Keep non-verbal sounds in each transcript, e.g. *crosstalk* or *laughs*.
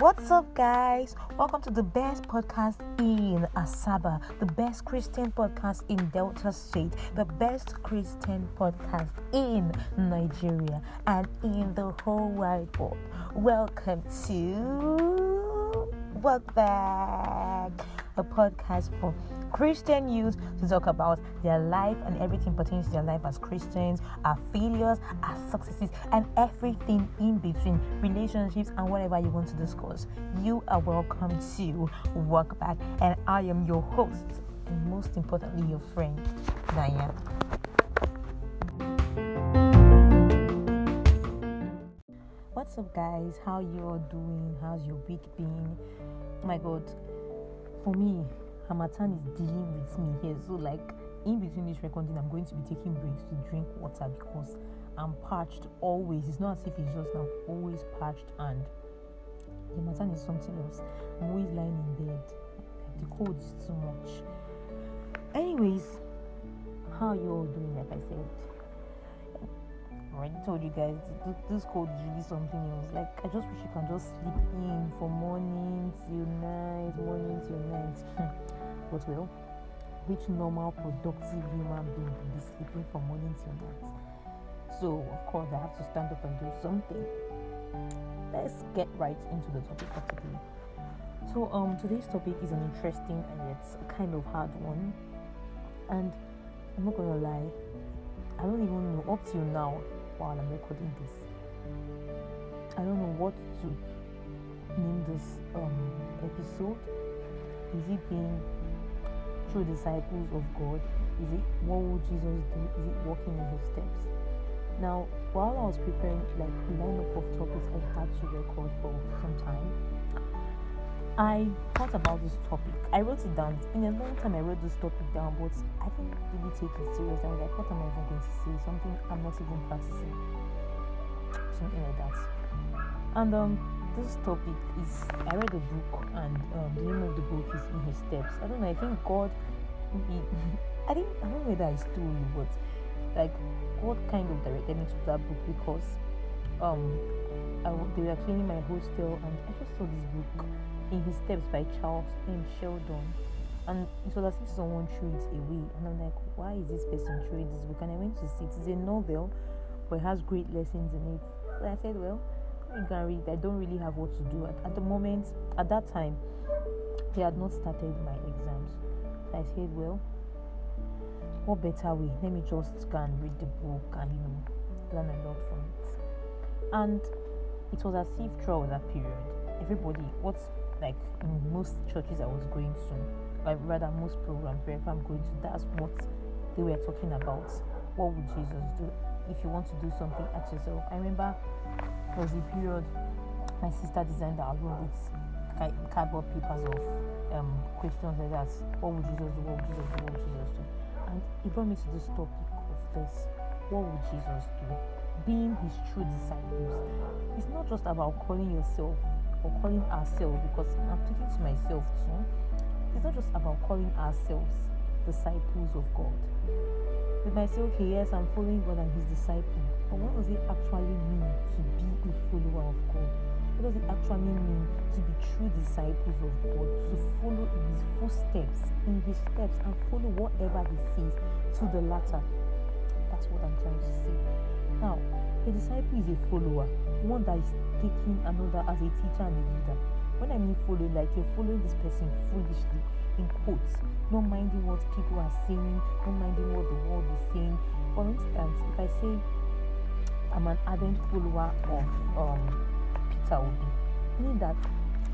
What's up, guys? Welcome to the best podcast in Asaba, the best Christian podcast in Delta State, the best Christian podcast in Nigeria, and in the whole wide world. Welcome to Welcome Back, a podcast for Christian youth to talk about their life and everything pertaining to their life as Christians, our failures, our successes, and everything in between relationships and whatever you want to discuss. You are welcome to Walk Back, and I am your host, and most importantly, your friend, Diane. What's up, guys? How you all doing? How's your week been? Oh my God, for me, Harmattan is dealing with me here. So, like, in between this recording, I'm going to be taking breaks to drink water because I'm parched always. It's not as if it's just now, always parched, and the Harmattan is something else. I'm always lying in bed. the cold is too much. Anyways, how you all doing? Like I said, I already told you guys this cold is really something else. Like I just wish you can just sleep in from morning till night, morning till night. Hmm. But well, which normal productive human being will be sleeping from morning till night? So of course I have to stand up and do something. Let's get right into the topic of today. So um today's topic is an interesting and yet kind of hard one. And I'm not gonna lie, I don't even know up till now while I'm recording this. I don't know what to name this um episode. Is it being true disciples of God? Is it what would Jesus do? Is it walking in his steps? Now, while I was preparing like lineup of topics I had to record for some time, I thought about this topic. I wrote it down. Been a long time I wrote this topic down, but I didn't really take it serious. I was like, what am I even going to say? Something I'm not even practicing. Something like that. And um this topic is I read a book and um, the name of the book is In His Steps. I don't know. I think God. He, *laughs* I think I don't know whether it's true, but like God kind of directed me to that book because um I, they were cleaning my hostel and I just saw this book In His Steps by Charles M. Sheldon. And it was as if someone threw it away. And I'm like, why is this person throwing this book? And I went to see it. It's a novel, but it has great lessons in it. So I said, well, read. I don't really have what to do at, at the moment. At that time, they had not started my exams. So I said, well, what better way? Let me just go and read the book and you know learn a lot from it. And it was as if throughout that period, everybody, what's like in most churches I was going to, like rather most programs, wherever I'm going to, that's what they were talking about. What would Jesus do? If you want to do something, ask yourself. I remember was the period my sister designed the album with cardboard papers of um, questions like that. What would Jesus do? What would Jesus do? What would Jesus do? And it brought me to this topic of this. What would Jesus do? Being his true disciples. It's not just about calling yourself or calling ourselves because I'm talking to myself too. It's not just about calling ourselves disciples of God. We might say, okay, yes, I'm following God and his disciple. But what does it actually mean to be a follower of God? What does it actually mean to be true disciples of God? To follow in his footsteps, in his steps, and follow whatever he says to the latter. That's what I'm trying to say. Now, a disciple is a follower, one that is taking another as a teacher and a leader. When I mean following, like you're following this person foolishly, in quotes, not minding what people are saying, not minding what the world is saying. For instance, if I say I'm an ardent follower of um, Peter Obi, meaning that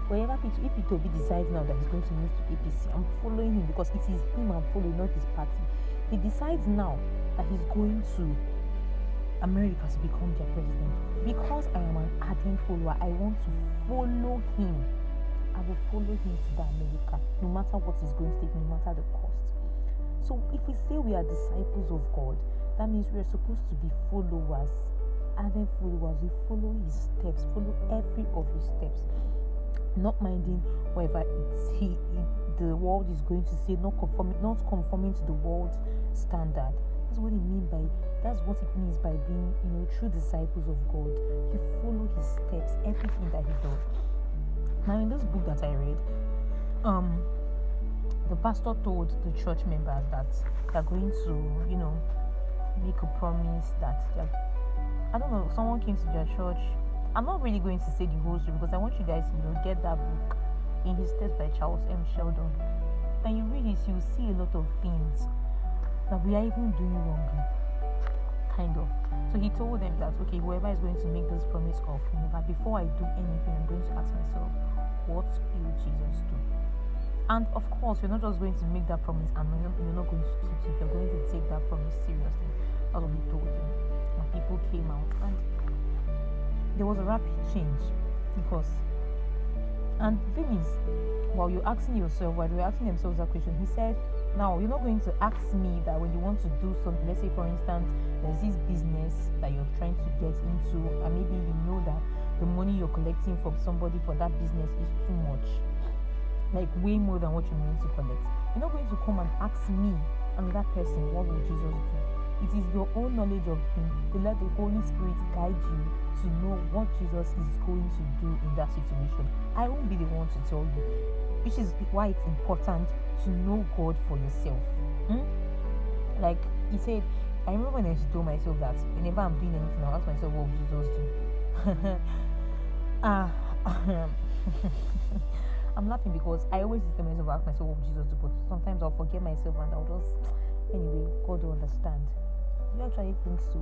wherever Peter, if Peter Obi decides now that he's going to move to APC, I'm following him because it is him I'm following, not his party. He decides now that he's going to America to become their president, because I am an ardent follower, I want to follow him I will follow him to the America, no matter what is going to take, no matter the cost. So if we say we are disciples of God, that means we are supposed to be followers. And then followers, we follow his steps, follow every of his steps. Not minding whatever he, he the world is going to say, not conforming, not conforming to the world standard. That's what it means by that's what it means by being, you know, true disciples of God. You follow his steps, everything that he does. Now in this book that I read, um the pastor told the church members that they're going to, you know, make a promise that they're I don't know, someone came to their church. I'm not really going to say the whole story because I want you guys to, you know, get that book in his steps by Charles M. Sheldon. When you read it, you'll see a lot of things that we are even doing wrongly. Kind of. So he told them that okay, whoever is going to make this promise of whenever before I do anything, I'm going to ask myself, what will Jesus do? And of course, you're not just going to make that promise and you're not going to keep it. You're going to take that promise seriously. That's what he told them people came out and there was a rapid change because and the thing is while you're asking yourself while you're asking themselves that question he said now you're not going to ask me that when you want to do something let's say for instance there's this business that you're trying to get into and maybe you know that the money you're collecting from somebody for that business is too much like way more than what you're going to collect. You're not going to come and ask me and that person what will jesus do it is your own knowledge of Him to let the Holy Spirit guide you to know what Jesus is going to do in that situation. I won't be the one to tell you, which is why it's important to know God for yourself. Hmm? Like he said, I remember when I used to tell myself that whenever I'm doing anything, I'll ask myself, what would Jesus do? *laughs* Ah, *laughs* I'm laughing because I always tell myself, ask myself, what would Jesus do? But sometimes I'll forget myself and I'll just, anyway, God will understand you actually think so?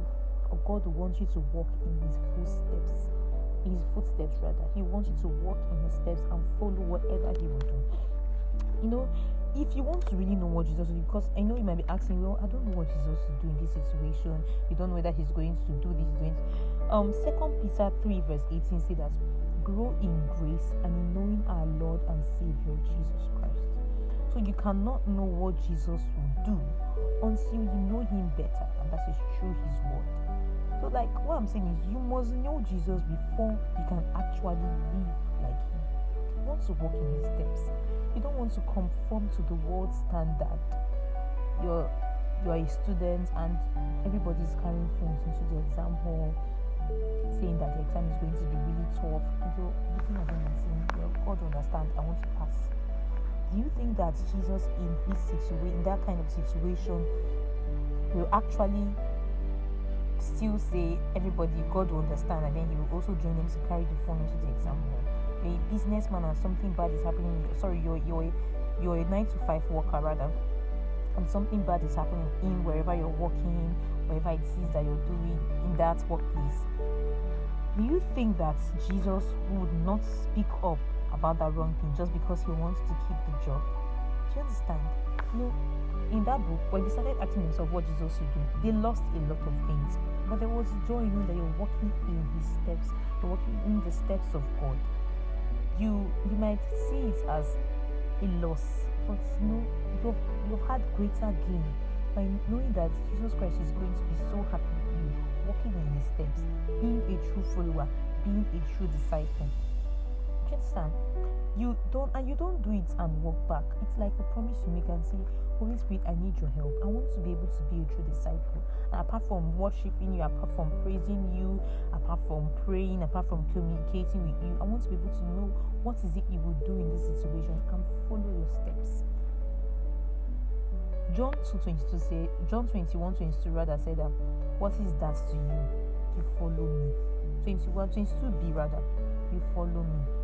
Or God wants you to walk in his footsteps. His footsteps rather. He wants you to walk in his steps and follow whatever he will do. You know, if you want to really know what Jesus will do, because I know you might be asking, well, I don't know what Jesus is doing in this situation. You don't know whether he's going to do this. He's going. Um, Second Peter 3 verse 18 says that grow in grace and in knowing our Lord and Savior Jesus Christ. So you cannot know what Jesus will do until you know him better and that is through his word. So like what i'm saying is you must know jesus before you can actually live like him. You want to walk in his steps you don't want to conform to the world standard. You're you're a student and everybody's carrying phones into the exam hall saying that the exam is going to be really tough and you're looking at them and saying well god understand. I want to pass do you think that Jesus in this situation, in that kind of situation, will actually still say everybody God will understand and then he will also join them to carry the phone into the exam hall? A businessman and something bad is happening. Sorry, you're you're a, you're a nine to five worker rather, and something bad is happening in wherever you're working, wherever it is that you're doing in that workplace. Do you think that Jesus would not speak up about that wrong thing just because he wants to keep the job. Do you understand? Know, in that book, when they started asking themselves what Jesus should do, they lost a lot of things. But there was joy in knowing that you're walking in his steps, you're walking in the steps of God. You you might see it as a loss, but no, you've, you've had greater gain by knowing that Jesus Christ is going to be so happy with you, walking in his steps, being a true follower, being a true disciple understand? You don't and you don't do it and walk back. It's like a promise you make and say, Holy Spirit, I need your help. I want to be able to be a true disciple. And apart from worshiping you, apart from praising you, apart from praying, apart from communicating with you, I want to be able to know what is it you will do in this situation and follow your steps. John 2.22 say John 21, 22 rather said that what is that to you? You follow me. 21, 22b rather, you follow me.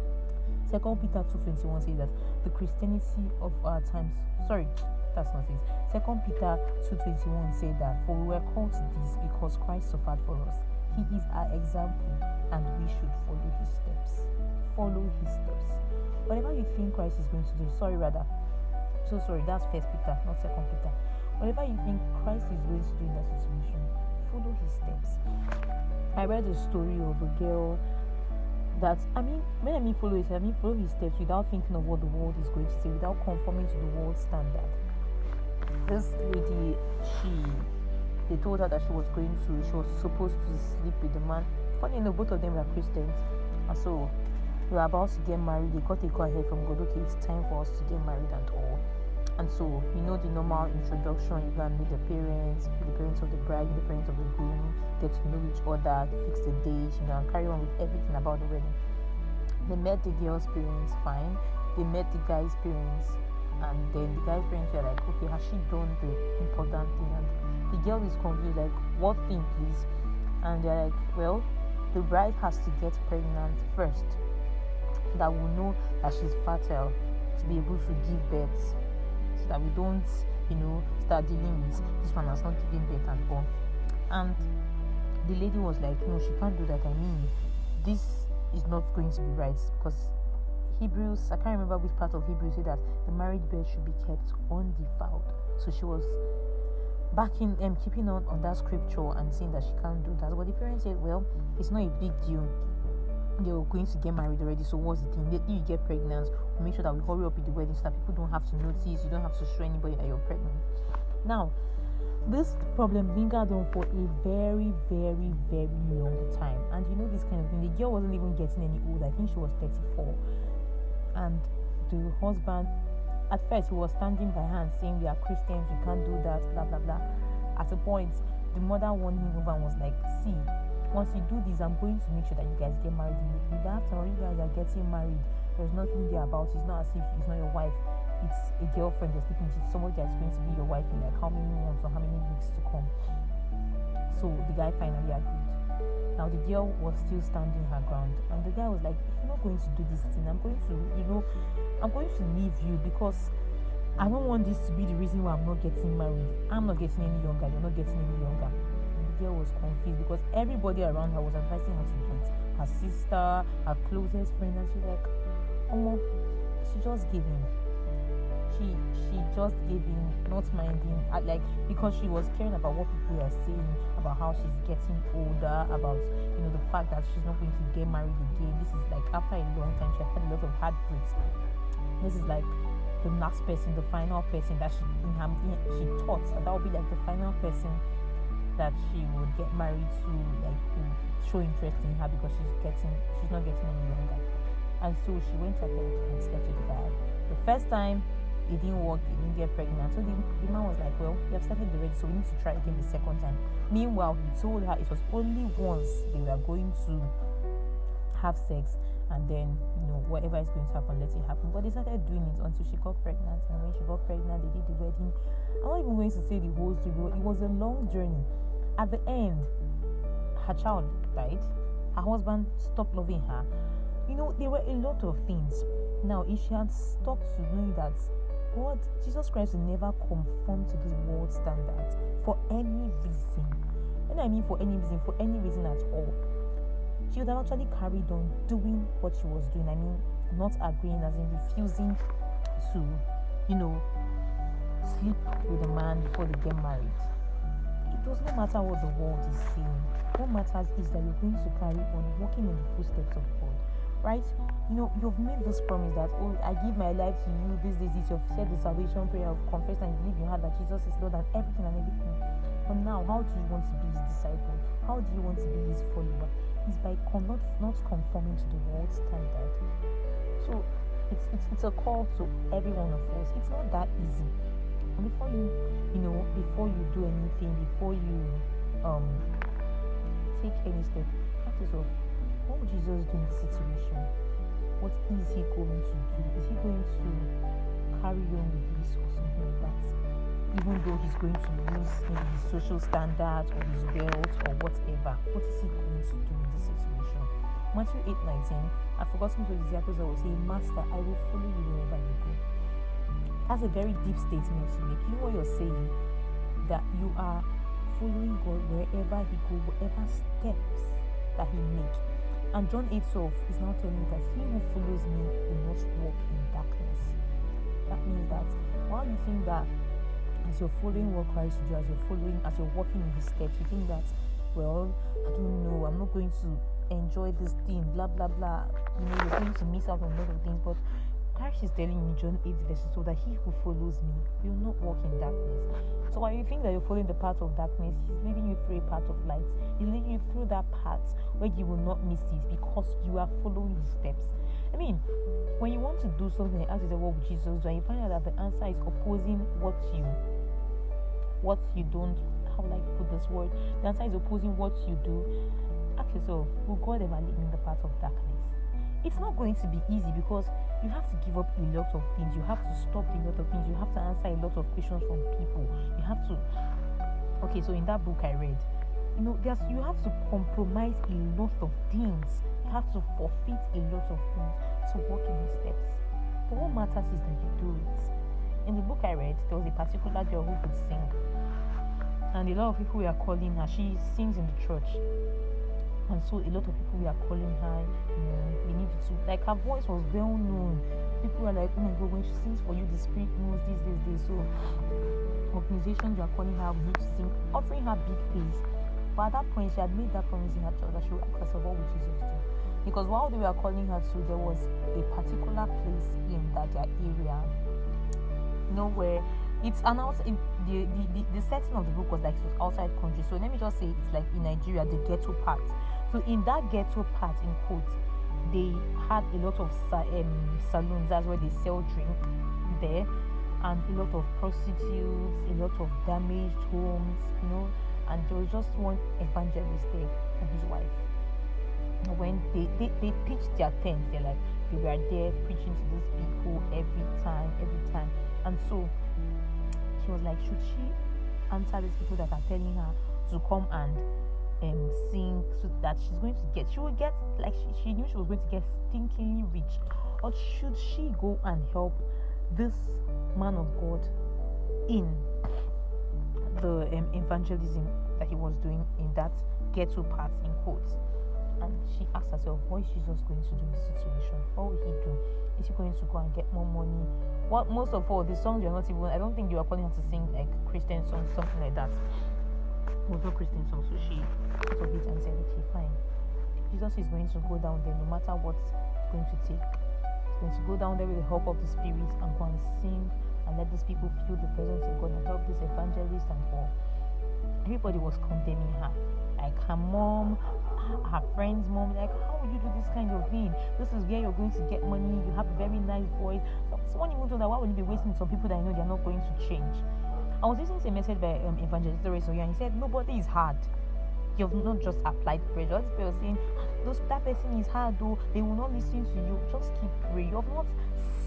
Second Peter 2.21 says that the Christianity of our times sorry, that's not it. Second Peter 2.21 said that for we were called to this because Christ suffered for us. He is our example and we should follow his steps. Follow his steps. Whatever you think Christ is going to do, sorry rather. So sorry, that's first Peter, not second Peter. Whatever you think Christ is going to do in that situation, follow his steps. I read a story of a girl that I mean, when I mean follow his, I mean follow his steps without thinking of what the world is going to say, without conforming to the world standard. This lady, she, they told her that she was going to, she was supposed to sleep with the man. Funny enough, both of them were Christians, and so we were about to get married. They got a go ahead from God. Okay, it's time for us to get married and all. And so, you know, the normal introduction, you can meet the parents, the parents of the bride, the parents of the groom, get to know each other, fix the date, you know, and carry on with everything about the wedding. They met the girl's parents, fine. They met the guy's parents, and then the guy's parents were like, okay, has she done the important thing? And the girl is confused, like, what thing, please? And they're like, well, the bride has to get pregnant first, that will know that she's fertile to be able to give birth that we don't, you know, start dealing with this one has not given birth and all. And the lady was like, No, she can't do that. I mean, this is not going to be right because Hebrews, I can't remember which part of Hebrews said that the marriage bed should be kept undefiled. So she was backing um, keeping on on that scripture and saying that she can't do that. But the parents said, Well, it's not a big deal you're going to get married already. So what's the thing? If you get pregnant, make sure that we hurry up with the wedding so that people don't have to notice. You don't have to show anybody that you're pregnant. Now, this problem lingered on for a very, very, very long time. And you know this kind of thing. The girl wasn't even getting any older. I think she was 34. And the husband, at first, he was standing by her saying, "We are Christians. We can't do that." Blah blah blah. At a point, the mother won him over and was like, "See, once you do this, I'm going to make sure that you guys get married immediately. That after you guys are getting married, there's nothing there about it. It's not as if it's not your wife, it's a girlfriend you're sleeping with, somebody that's going to be your wife in like how many months or how many weeks to come. So the guy finally agreed. Now the girl was still standing her ground, and the guy was like, If you're not going to do this thing, I'm going to, you know, I'm going to leave you because I don't want this to be the reason why I'm not getting married. I'm not getting any younger, you're not getting any younger girl was confused because everybody around her was advising her to do it. Her sister, her closest friend, and she's like, Oh, she just gave in. She she just gave in, not minding, uh, like because she was caring about what people are saying about how she's getting older, about you know the fact that she's not going to get married again. This is like after a long time, she had a lot of heartbreaks. This is like the last person, the final person that she in her she thought that would be like the final person that she would get married to like who show interest in her because she's getting she's not getting any younger. And so she went ahead and slept with the guy. The first time it didn't work, it didn't get pregnant. So the, the man was like, Well, you have started the already, so we need to try again the second time. Meanwhile, he told her it was only once they were going to have sex and then you know whatever is going to happen let it happen but they started doing it until she got pregnant and when she got pregnant they did the wedding i'm not even going to say the whole story but it was a long journey at the end, her child died. Her husband stopped loving her. You know, there were a lot of things. Now, if she had stuck to knowing that God, Jesus Christ will never conform to this world standards for any reason. And I mean for any reason, for any reason at all. She would have actually carried on doing what she was doing. I mean, not agreeing, as in refusing to, you know, sleep with a man before they get married it does not matter what the world is saying. What matters is that you're going to carry on walking in the footsteps of God. Right? You know, you've made this promise that, oh, I give my life to you. This, this, this. You've said the salvation prayer of confess and believe in your heart that Jesus is Lord and everything and everything. But now, how do you want to be his disciple? How do you want to be his follower? It's by con- not, not conforming to the world standard. So it's, it's, it's a call to every one of us. It's not that easy before you you know before you do anything before you um take any step ask yourself what would jesus do in this situation? What is he going to do? Is he going to carry on with this or something like that? Even though he's going to lose maybe his social standards or his wealth or whatever what is he going to do in this situation? Matthew 8 19 i forgot to the disciples that will say master i will follow you wherever you go that's a very deep statement to make. You know what you're saying? That you are following God wherever He goes, whatever steps that He makes. And John 8 12 is now telling that he who follows me will not walk in darkness. That means that while you think that as you're following what Christ do, as you're following, as you're walking in his steps, you think that, well, I don't know, I'm not going to enjoy this thing, blah blah blah. You know, you're going to miss out on a lot of things, but Christ is telling you John 8 verses so that he who follows me will not walk in darkness. So while you think that you're following the path of darkness, he's leading you through a path of light. He's leading you through that path where you will not miss it because you are following his steps. I mean, when you want to do something, ask yourself, what would Jesus do? You find out that the answer is opposing what you what you don't how I put this word? The answer is opposing what you do. Ask yourself, will God ever lead me in the path of darkness? It's not going to be easy because you have to give up a lot of things. You have to stop a lot of things. You have to answer a lot of questions from people. You have to okay, so in that book I read, you know, there's you have to compromise a lot of things. You have to forfeit a lot of things to walk in the steps. But what matters is that you do it. In the book I read, there was a particular girl who could sing. And a lot of people were calling her. She sings in the church. And so a lot of people were calling her, we need to like her voice was well known. People were like, Oh my god, when she sings for you, the spirit knows this, this, this. So organizations were calling her, to sing, offering her big pays. But at that point, she had made that promise in her church that she would ask herself, What would Jesus do? Because while they were calling her to, there was a particular place in that area, you know, where it's announced in the, the, the, the setting of the book was like outside country. So let me just say it's like in Nigeria, the ghetto part. So in that ghetto part, in quotes, they had a lot of um, saloons. That's where they sell drink there, and a lot of prostitutes, a lot of damaged homes, you know. And there was just one evangelist there and his wife when they, they, they pitched their tent, they're like they were there preaching to these people every time, every time. And so she was like, should she answer these people that are telling her to come and um, sing so that she's going to get she will get like she, she knew she was going to get stinkingly rich or should she go and help this man of god in the um, evangelism that he was doing in that ghetto part in quotes and she asked herself, What is Jesus going to do in this situation? What will he do? Is he going to go and get more money? What most of all, the songs you're not even I don't think you are calling her to sing like Christian songs, something like that. Not Christian she thought of it and said, Okay, fine. Jesus is going to go down there no matter what it's going to take. He's going to go down there with the help of the Spirit and go and sing and let these people feel the presence of God and help this evangelist and all. Everybody was condemning her. Like her mom, her friend's mom, like, how would you do this kind of thing? This is where you're going to get money. You have a very nice voice. So someone even told her, why would you be wasting some people that you know they're not going to change? I was listening to a message by um, Evangelist Soya, and he said, nobody is hard. You've not just applied pressure. This person saying, Those, that person is hard though. They will not listen to you. Just keep praying. You've not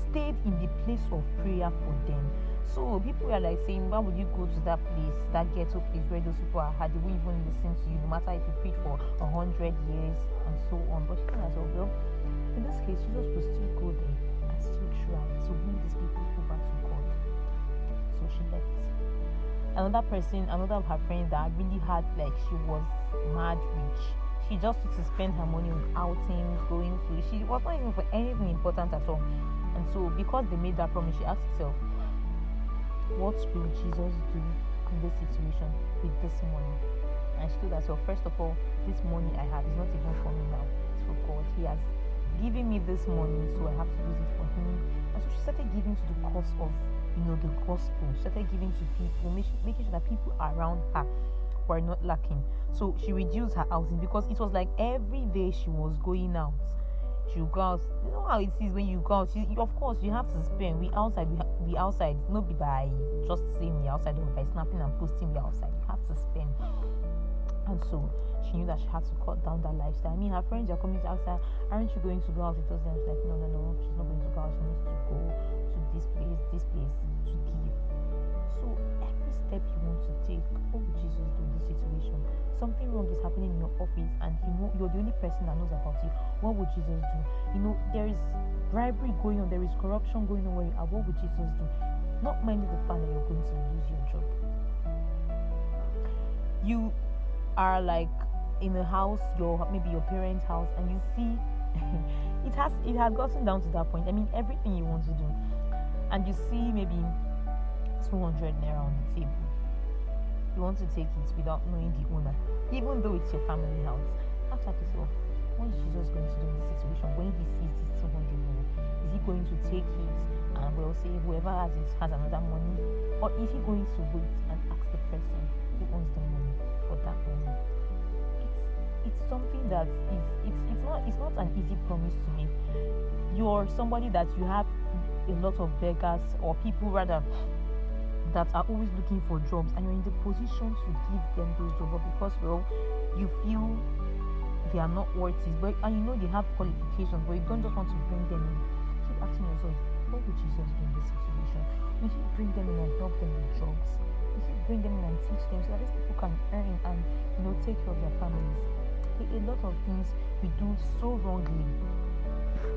stayed in the place of prayer for them. So people are like saying, why would you go to that place, that ghetto place where those people are hard? They won't even listen to you, no matter if you preach for a hundred years and so on. But she as well, well, in this case, Jesus will still go there and still try to win these people Another person, another of her friends that really had like she was mad rich. She just used to spend her money on outings, going to. She was not even for anything important at all. And so, because they made that promise, she asked herself, what will Jesus do in this situation with this money? And she told herself, first of all, this money I have is not even for me now, it's for God. He has given me this money, so I have to use it for Him. And so she started giving to the cause of, you know, the gospel. She started giving to people, making sure that people around her were not lacking. So she reduced her housing because it was like every day she was going out you go out you know how it is when you go out you, of course you have to spend we outside we, we outside not be by just seeing me outside or by snapping and posting me outside you have to spend and so she knew that she had to cut down that lifestyle. I mean, her friends are coming to ask her, "Aren't you going to go out with us?" And she's like, "No, no, no, she's not going to go out. She needs to go this place, to give." So every step you want to take, what would Jesus do in this situation? something wrong is happening in your office and you know you're the only person that knows about it, what would Jesus do? You know, there is bribery going on, there is corruption going on where you are, what would Jesus do? Not minding the fact that you're going to lose your job. You are like in a house, your maybe your parents' house, and you see *laughs* it has it has gotten down to that point. I mean everything you want to do. And you see maybe 200 naira on the table you want to take it without knowing the owner, even though it's your family house. Ask yourself, oh, what is Jesus going to do in this situation when he sees this 200 naira? Is he going to take it and will say whoever has it has another money? Or is he going to wait and ask the person who owns the money for that money? It's it's something that is it's it's not it's not an easy promise to make. You're somebody that you have a lot of beggars or people rather that are always looking for jobs and you're in the position to give them those jobs because well you feel they are not worth it but and you know they have qualifications but you don't just want to bring them in. Keep asking yourself what would jesus do in this situation? Will he bring them in and help them with jobs. Will he bring them in and teach them so that these people can earn and you know take care of their families. A lot of things we do so wrongly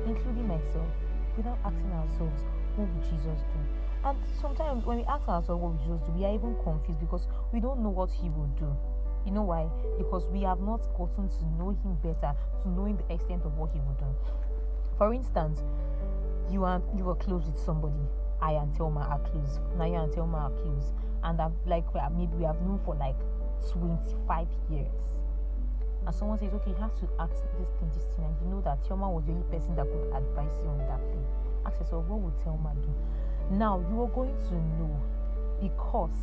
including myself without asking ourselves what would jesus do and sometimes when we ask ourselves what would Jesus do, we are even confused because we don't know what he will do. You know why? Because we have not gotten to know him better, to knowing the extent of what he will do. For instance, you are you are close with somebody. I and Thelma are close. Nanya and Thelma are close. And I've like maybe we have known for like 25 years. And someone says, okay, you have to ask this thing, this thing, and you know that your Thelma was the only person that could advise you on that thing. Ask yourself, what would Thelma do? Now you are going to know because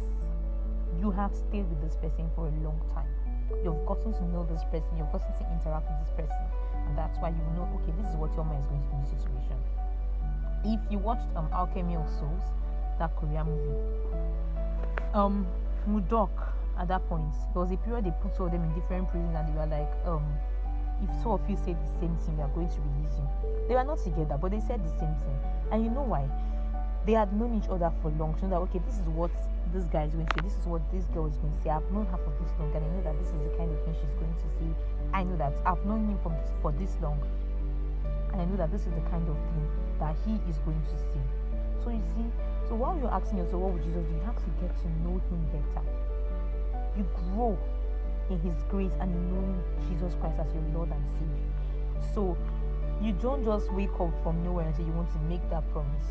you have stayed with this person for a long time. You've gotten to know this person, you've gotten to interact with this person, and that's why you know, okay, this is what your mind is going to do in this situation. If you watched um Alchemy of Souls, that Korean movie, um Mudeok at that point, there was a period they put all of them in different prisons and they were like, um, if two of you say the same thing, we are going to release you. They were not together, but they said the same thing. And you know why? they had known each other for long. So that okay, this is what this guy is going to say, this is what this girl is going to say. I've known her for this long, and I know that this is the kind of thing she's going to say. I know that I've known him from this, for this long, and I know that this is the kind of thing that he is going to say. So you see, so while you're asking yourself, what would Jesus do? You have to get to know him better. You grow in his grace and knowing Jesus Christ as your Lord and Savior. So you don't just wake up from nowhere and say you want to make that promise.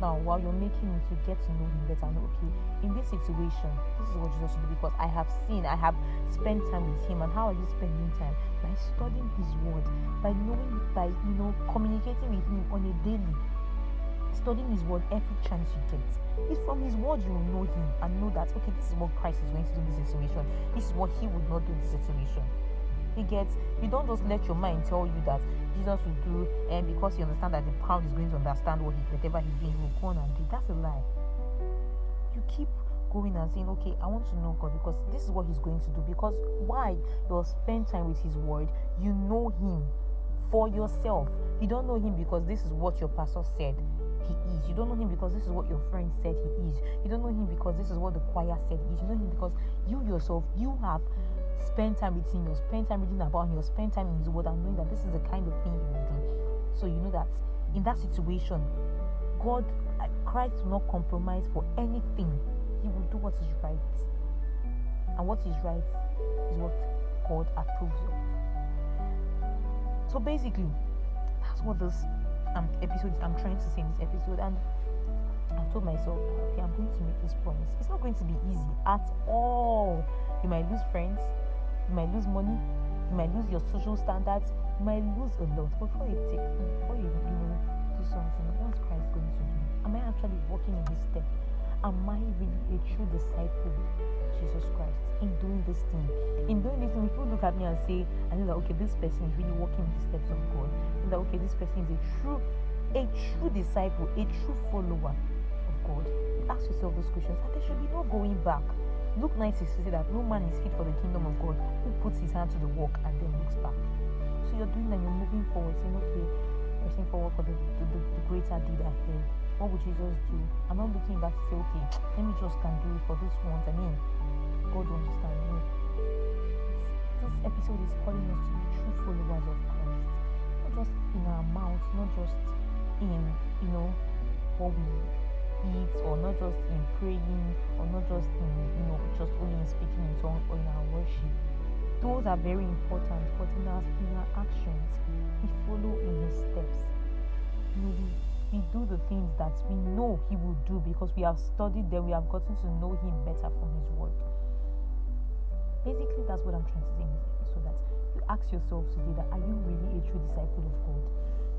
Now while you're making it you get to know him better know okay in this situation this is what jesus should do because i have seen i have spent time with him. And how are you spending time? By studying his word by knowing by you know communicating with him on a daily studying his word every chance you get it's from his word you will know him and know that okay this is what christ is going to do in this situation this is what he would not do in this situation he gets you don't just let your mind tell you that Jesus will do and because you understand that the crowd is going to understand what he whatever he's doing, He will go on and do. That's a lie. You keep going and saying, Okay, I want to know God because this is what he's going to do. Because why you'll spend time with his word, you know him for yourself. You don't know him because this is what your pastor said he is. You don't know him because this is what your friend said he is. You don't know him because this is what the choir said he is. You know him because you yourself, you have spent time with him, you spend time reading about him, you spend time in his word and knowing that this is the kind of thing he will do. So you know that in that situation, God, Christ will not compromise for anything. He will do what is right. And what is right is what God approves of. So basically, that's what this um, episode I'm trying to say in this episode. And I've told myself, okay, I'm going to make this promise. It's not going to be easy at all. You might lose friends, you might lose money, you might lose your social standards, you might lose a lot. Before you take, before you, you know, do something, what's Christ going to do? Am I actually walking in His step? True disciple Jesus Christ in doing this thing? In doing this thing, people look at me and say, I know that okay, this person is really walking in the steps of God. And that okay, this person is a true, a true disciple, a true follower of God. Ask yourself those questions, there should be no going back. Luke 9 6 say that no man is fit for the kingdom of God who puts his hand to the work and then looks back. So you're doing that, you're moving forward, saying, okay, pressing forward for the, the, the, the greater deed ahead. What would Jesus do? I'm not looking back to say, okay, let me just can do it for this once. I mean, God will understand me. This episode is calling us to be true followers of Christ. Not just in our mouth, not just in, you know, what we it or not just in praying or not just in you know just only in speaking in tongues or in our worship those are very important but in our in our actions that we know he will do because we have studied them we have gotten to know him better from his word basically that's what i'm trying to say episode that you ask yourself today that are you really a true disciple of god?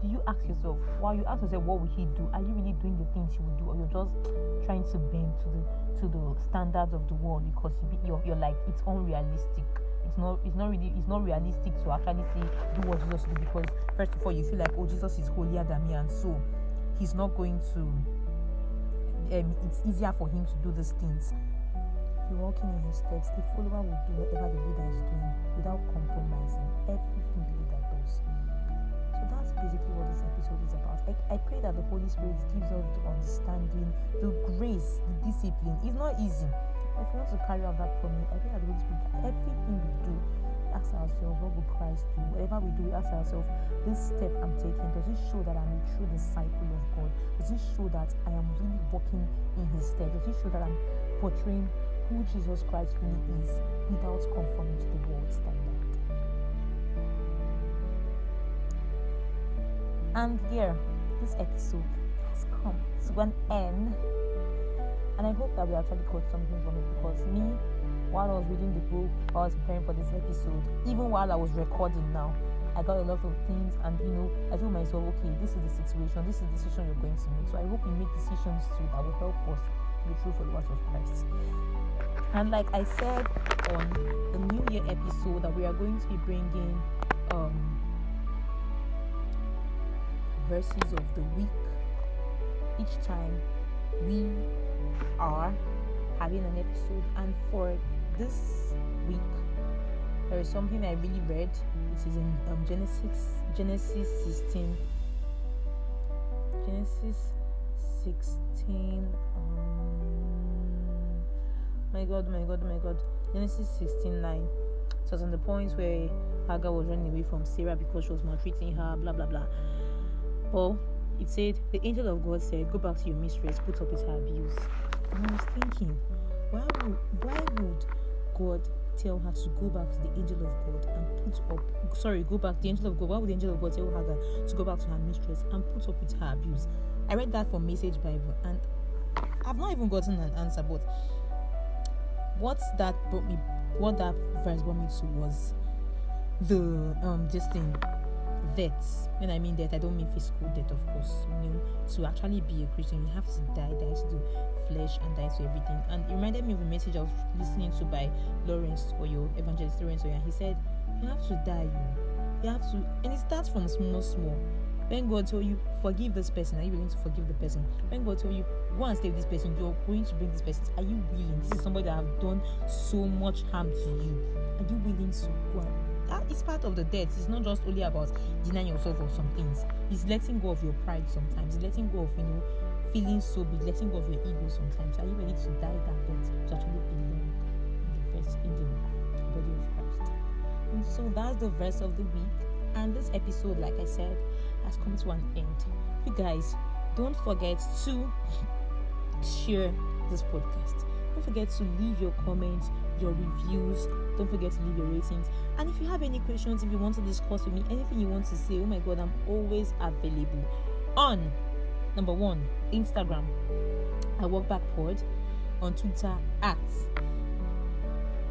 Do you ask yourself while you ask yourself what will he do? Are you really doing the things he would do? Or you're just trying to bend to the to the standards of the world because you're, you're like it's unrealistic. It's not it's not really it's not realistic to actually say do what Jesus did because first of all you feel like oh Jesus is holier than me and so he's not going to um, it's easier for him to do these things. He walking in his steps a follower will do whatever the leader is doing without compromising everything the leader does. So that's basically what this episode is about. I, I pray that the Holy Spirit gives us the understanding the grace the discipline. It's not easy. If you want to carry out that promise, I think that the Holy Spirit, everything we do, ask ourselves, what would Christ do? Whatever we do, we ask ourselves, this step I'm taking, does it show that I'm a true disciple of God? Does it show that I am really walking in His steps? Does it show that I'm portraying who Jesus Christ really is without conforming to the world standard? And here, this episode has come to an end. And I hope that we actually caught something from it because me, while I was reading the book, while I was preparing for this episode, even while I was recording now, I got a lot of things, and you know, I told myself, okay, this is the situation, this is the decision you're going to make. So I hope you make decisions too that will help us to be true followers of Christ. And like I said on the New Year episode, that we are going to be bringing um, verses of the week each time we are having an episode and for this week there is something i really read. It is in um, genesis genesis 16 genesis 16 um, my god my god my god. Genesis 16 9 it was on the point where hagar was running away from sarah because she was maltreating her blah blah blah. Well it said, The angel of God said, Go back to your mistress, put up with her abuse. And I was thinking, why would why would God tell her to go back to the angel of God and put up sorry, go back the angel of God. Why would the angel of God tell her to go back to her mistress and put up with her abuse? I read that from Message Bible and I've not even gotten an answer, but what that brought me what that verse brought me to was the um this thing death. When I mean death, I don't mean physical death, of course. You know, to actually be a Christian, you have to die, die to the flesh and die to everything. And it reminded me of a message I was listening to by Lawrence Oyor, Evangelist Lawrence Oyor. He said, You have to die, you. You have to, and it starts from small, small. When God tell you, forgive this person, are you willing to forgive the person? When God tell you, go and stay with this person, you're going to bring this person. Are you willing? This is somebody that have done so much harm to you. Are you willing to go and that is part of the death. It's not just only about denying yourself of some things. It's letting go of your pride sometimes. It's letting go of you know feeling so big, letting go of your ego sometimes. Are you ready to die that death to actually belong in the first in the body of Christ? And so that's the verse of the week. And this episode, like I said, has come to an end. You guys, don't forget to *laughs* share this podcast. Don't forget to leave your comments, your reviews. Don't forget to leave your ratings. And if you have any questions, if you want to discuss with me, anything you want to say, oh my god, I'm always available on number one, Instagram. I walk back backward on Twitter at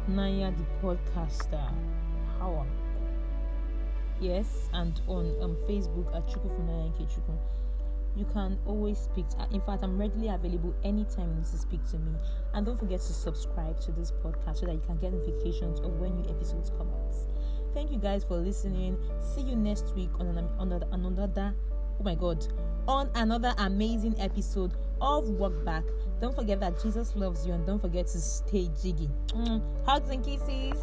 Nanya the podcaster. How Yes, and on um, Facebook at Chukufunaya Chuku you can always speak. To, in fact, I'm readily available anytime you need to speak to me. And don't forget to subscribe to this podcast so that you can get notifications of when new episodes come out. Thank you guys for listening. See you next week on an, another another oh my god on another amazing episode of Walk Back. Don't forget that Jesus loves you and don't forget to stay jiggy. Mm, hugs and kisses.